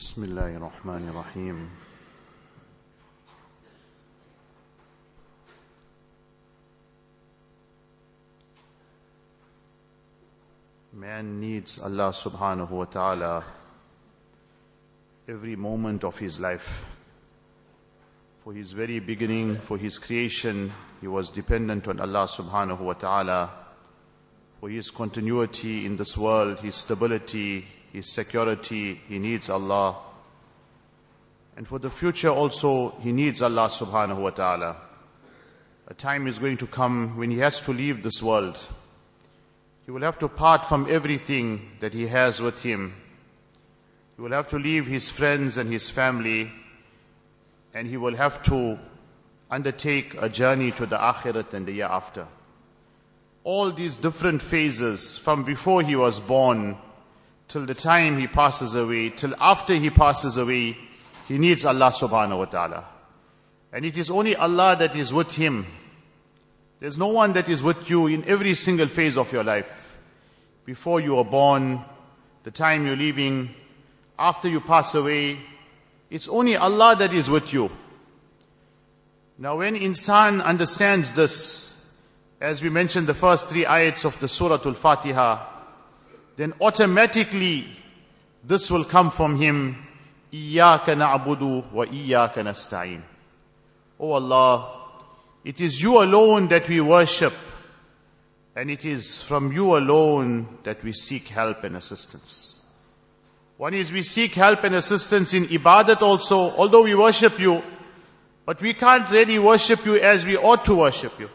بسم الله الرحمن الرحيم Man needs Allah subhanahu wa ta'ala every moment of his life. For his very beginning, for his creation, he was dependent on Allah subhanahu wa ta'ala. For his continuity in this world, his stability, his security, he needs Allah. And for the future also, he needs Allah subhanahu wa ta'ala. A time is going to come when he has to leave this world. He will have to part from everything that he has with him. He will have to leave his friends and his family, and he will have to undertake a journey to the akhirat and the year after. All these different phases from before he was born till the time he passes away, till after he passes away, he needs Allah subhanahu wa ta'ala. And it is only Allah that is with him. There's no one that is with you in every single phase of your life. Before you are born, the time you're leaving, after you pass away, it's only Allah that is with you. Now when insan understands this, as we mentioned the first three ayats of the Surah Al-Fatiha, then automatically this will come from him. إِيَّاكَ نَعْبُدُ وَإِيَّاكَ نَسْتَعِينَ O Allah, it is you alone that we worship and it is from you alone that we seek help and assistance. One is we seek help and assistance in ibadat also, although we worship you, but we can't really worship you as we ought to worship you.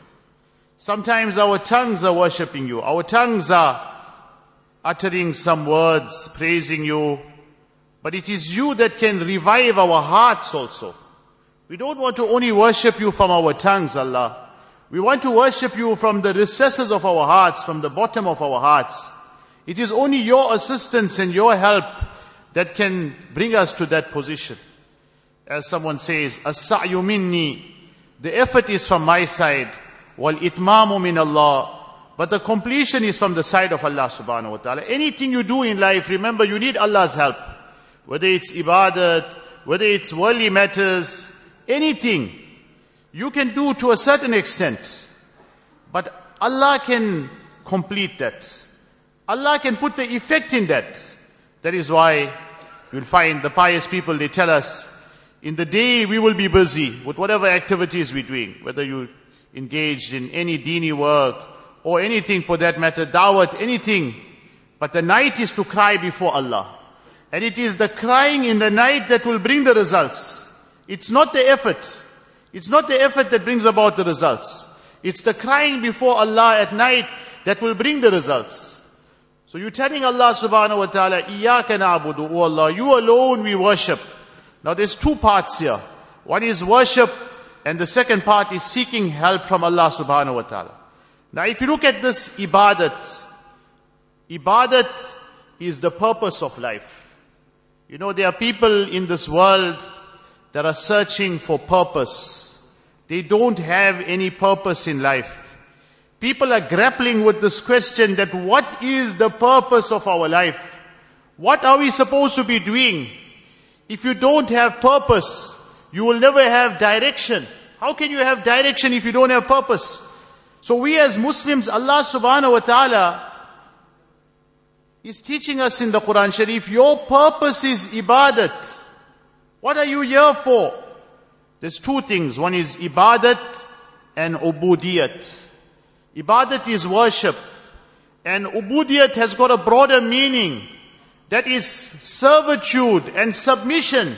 Sometimes our tongues are worshipping you. Our tongues are uttering some words, praising you. But it is you that can revive our hearts also. We don't want to only worship you from our tongues, Allah. We want to worship you from the recesses of our hearts, from the bottom of our hearts. It is only your assistance and your help that can bring us to that position. As someone says, As-sa'yu minni, the effort is from my side, wal itmamu min Allah, but the completion is from the side of Allah subhanahu wa ta'ala. Anything you do in life, remember you need Allah's help. Whether it's ibadat, whether it's worldly matters, anything you can do to a certain extent. But Allah can complete that. Allah can put the effect in that. That is why you'll find the pious people, they tell us, in the day we will be busy with whatever activities we're doing, whether you're engaged in any dini work or anything for that matter, dawat, anything. But the night is to cry before Allah. And it is the crying in the night that will bring the results. It's not the effort. It's not the effort that brings about the results. It's the crying before Allah at night that will bring the results. So you're telling Allah subhanahu wa ta'ala, Iyaka na'budu, O Allah, you alone we worship. Now there's two parts here. One is worship, and the second part is seeking help from Allah subhanahu wa ta'ala. Now if you look at this ibadat, ibadat is the purpose of life. You know, there are people in this world that are searching for purpose. They don't have any purpose in life. People are grappling with this question that what is the purpose of our life? What are we supposed to be doing? If you don't have purpose, you will never have direction. How can you have direction if you don't have purpose? So we as Muslims, Allah subhanahu wa ta'ala is teaching us in the Quran Sharif, your purpose is ibadat. What are you here for? There's two things. One is ibadat and ubudiyat. Ibadat is worship. And ubudiyat has got a broader meaning. That is servitude and submission.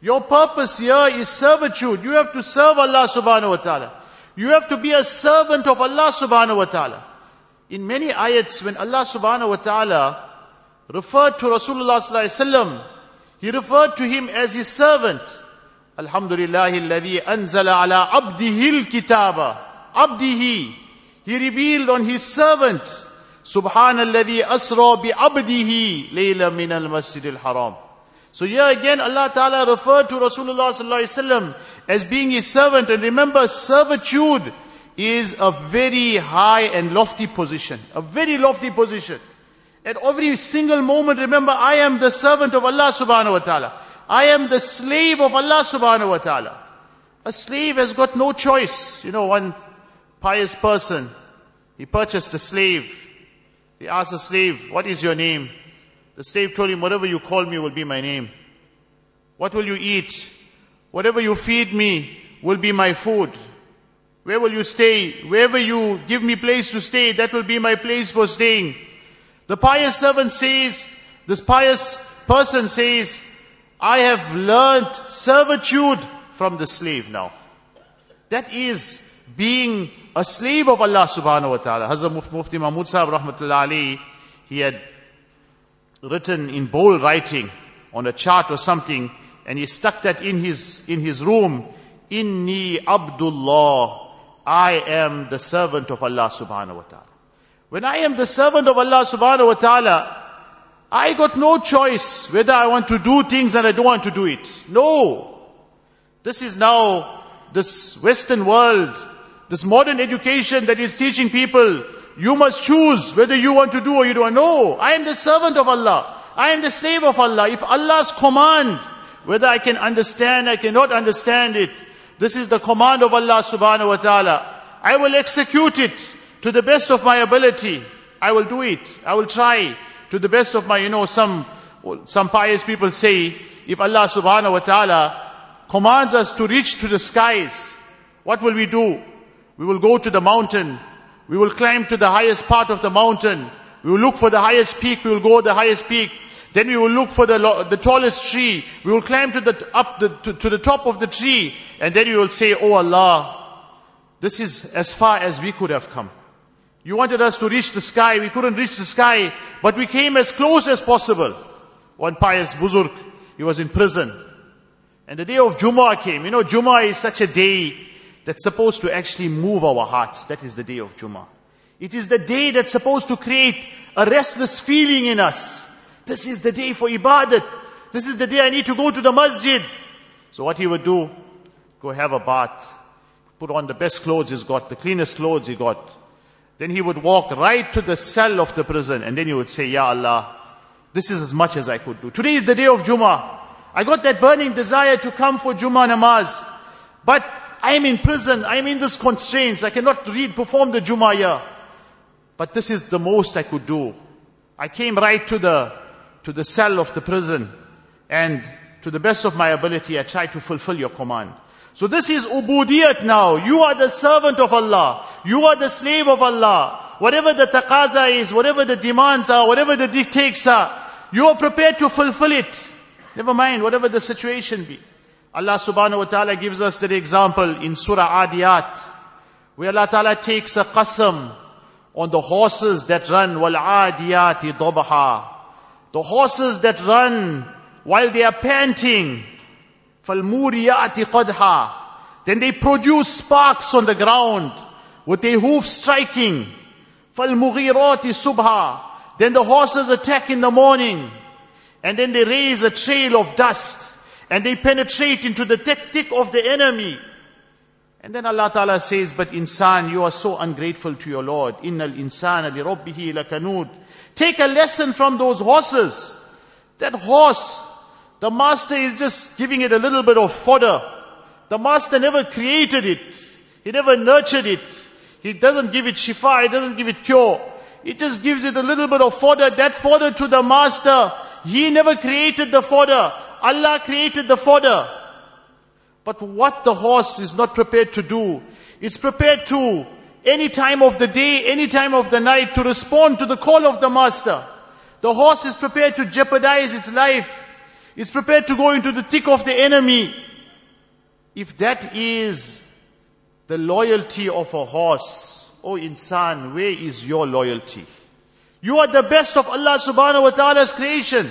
Your purpose here is servitude. You have to serve Allah subhanahu wa ta'ala. You have to be a servant of Allah subhanahu wa ta'ala. In many ayats, when Allah subhanahu wa ta'ala referred to Rasulullah sallallahu he referred to him as his servant. Alhamdulillah alladhi anzala ala abdihi al-kitaba. Abdihi. He revealed on his servant. Subhanalladhi asra bi abdihi layla min al-masjid al-haram. So here again Allah Ta'ala referred to Rasulullah as being his servant. And remember, servitude is a very high and lofty position. A very lofty position. At every single moment, remember, I am the servant of Allah subhanahu wa ta'ala. I am the slave of Allah subhanahu wa ta'ala. A slave has got no choice. You know, one pious person, he purchased a slave. He asked the slave, what is your name? The slave told him, whatever you call me will be my name. What will you eat? Whatever you feed me will be my food. Where will you stay? Wherever you give me place to stay, that will be my place for staying. The pious servant says, this pious person says, I have learnt servitude from the slave now. That is being a slave of Allah subhanahu wa ta'ala. Hazrat Mufti Mahmud Sahib rahmatullah alaih, he had written in bold writing on a chart or something, and he stuck that in his, in his room. Inni Abdullah. I am the servant of Allah subhanahu wa ta'ala. When I am the servant of Allah subhanahu wa ta'ala, I got no choice whether I want to do things and I don't want to do it. No. This is now this Western world, this modern education that is teaching people, you must choose whether you want to do or you don't. No. I am the servant of Allah. I am the slave of Allah. If Allah's command, whether I can understand, I cannot understand it, this is the command of Allah subhanahu wa ta'ala. I will execute it to the best of my ability. I will do it. I will try to the best of my, you know, some, some pious people say, if Allah subhanahu wa ta'ala commands us to reach to the skies, what will we do? We will go to the mountain. We will climb to the highest part of the mountain. We will look for the highest peak. We will go to the highest peak. Then we will look for the, the tallest tree. We will climb to the, up the, to, to the top of the tree. And then we will say, Oh Allah, this is as far as we could have come. You wanted us to reach the sky. We couldn't reach the sky, but we came as close as possible. One pious buzurg, he was in prison. And the day of Jummah came. You know, Jummah is such a day that's supposed to actually move our hearts. That is the day of Jummah. It is the day that's supposed to create a restless feeling in us. This is the day for ibadat. This is the day I need to go to the masjid. So what he would do, go have a bath, put on the best clothes he's got, the cleanest clothes he got, then he would walk right to the cell of the prison and then he would say, Ya Allah, this is as much as I could do. Today is the day of Jummah. I got that burning desire to come for Jummah namaz. But I am in prison. I am in this constraints. I cannot read, perform the Jummah. But this is the most I could do. I came right to the, to the cell of the prison and to the best of my ability I tried to fulfill your command. So this is ubudiyat now. You are the servant of Allah. You are the slave of Allah. Whatever the taqaza is, whatever the demands are, whatever the dictates are, you are prepared to fulfill it. Never mind, whatever the situation be. Allah subhanahu wa ta'ala gives us that example in Surah Adiyat, where Allah ta'ala takes a qasam on the horses that run, wal adiyati dobha. The horses that run while they are panting, فَالْمُورِيَاتِ قَدْحًا Then they produce sparks on the ground with their hoofs striking. فَالْمُغِيرَاتِ subha. Then the horses attack in the morning. And then they raise a trail of dust. and they penetrate into the tactic of the enemy. And then Allah Ta'ala says, but insan, you are so ungrateful to your Lord. Innal insana li rabbihi lakanud. Take a lesson from those horses. That horse, the master is just giving it a little bit of fodder. The master never created it. He never nurtured it. He doesn't give it shifa, he doesn't give it cure. He just gives it a little bit of fodder. That fodder to the master, he never created the fodder. Allah created the fodder. But what the horse is not prepared to do, it's prepared to any time of the day, any time of the night to respond to the call of the master. The horse is prepared to jeopardize its life is prepared to go into the thick of the enemy. If that is the loyalty of a horse, oh insan, where is your loyalty? You are the best of Allah subhanahu wa ta'ala's creation.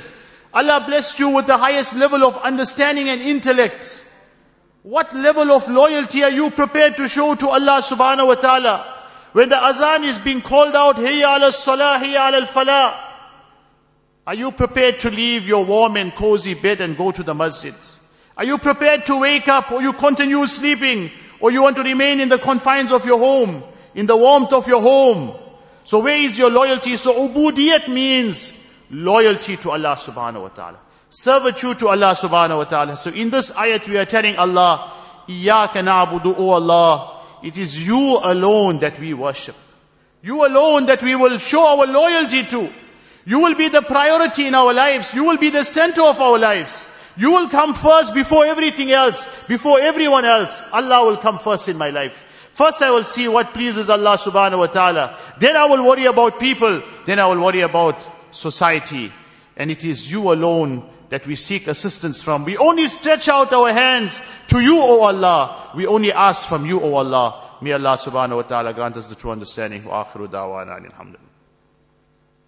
Allah blessed you with the highest level of understanding and intellect. What level of loyalty are you prepared to show to Allah subhanahu wa ta'ala? When the azan is being called out, Hayya ala salah, Hayya ala falah. Are you prepared to leave your warm and cozy bed and go to the masjid? Are you prepared to wake up or you continue sleeping or you want to remain in the confines of your home, in the warmth of your home? So where is your loyalty? So ubudiyat means loyalty to Allah subhanahu wa ta'ala. Servitude to Allah subhanahu wa ta'ala. So in this ayat we are telling Allah, Iyaka na'budu, O Allah, it is you alone that we worship. You alone that we will show our loyalty to. You will be the priority in our lives. You will be the center of our lives. You will come first before everything else, before everyone else. Allah will come first in my life. First I will see what pleases Allah subhanahu wa ta'ala. Then I will worry about people. Then I will worry about society. And it is you alone that we seek assistance from. We only stretch out our hands to you, O Allah. We only ask from you, O Allah. May Allah subhanahu wa ta'ala grant us the true understanding. Wa akhiru da'wana alhamdulillah.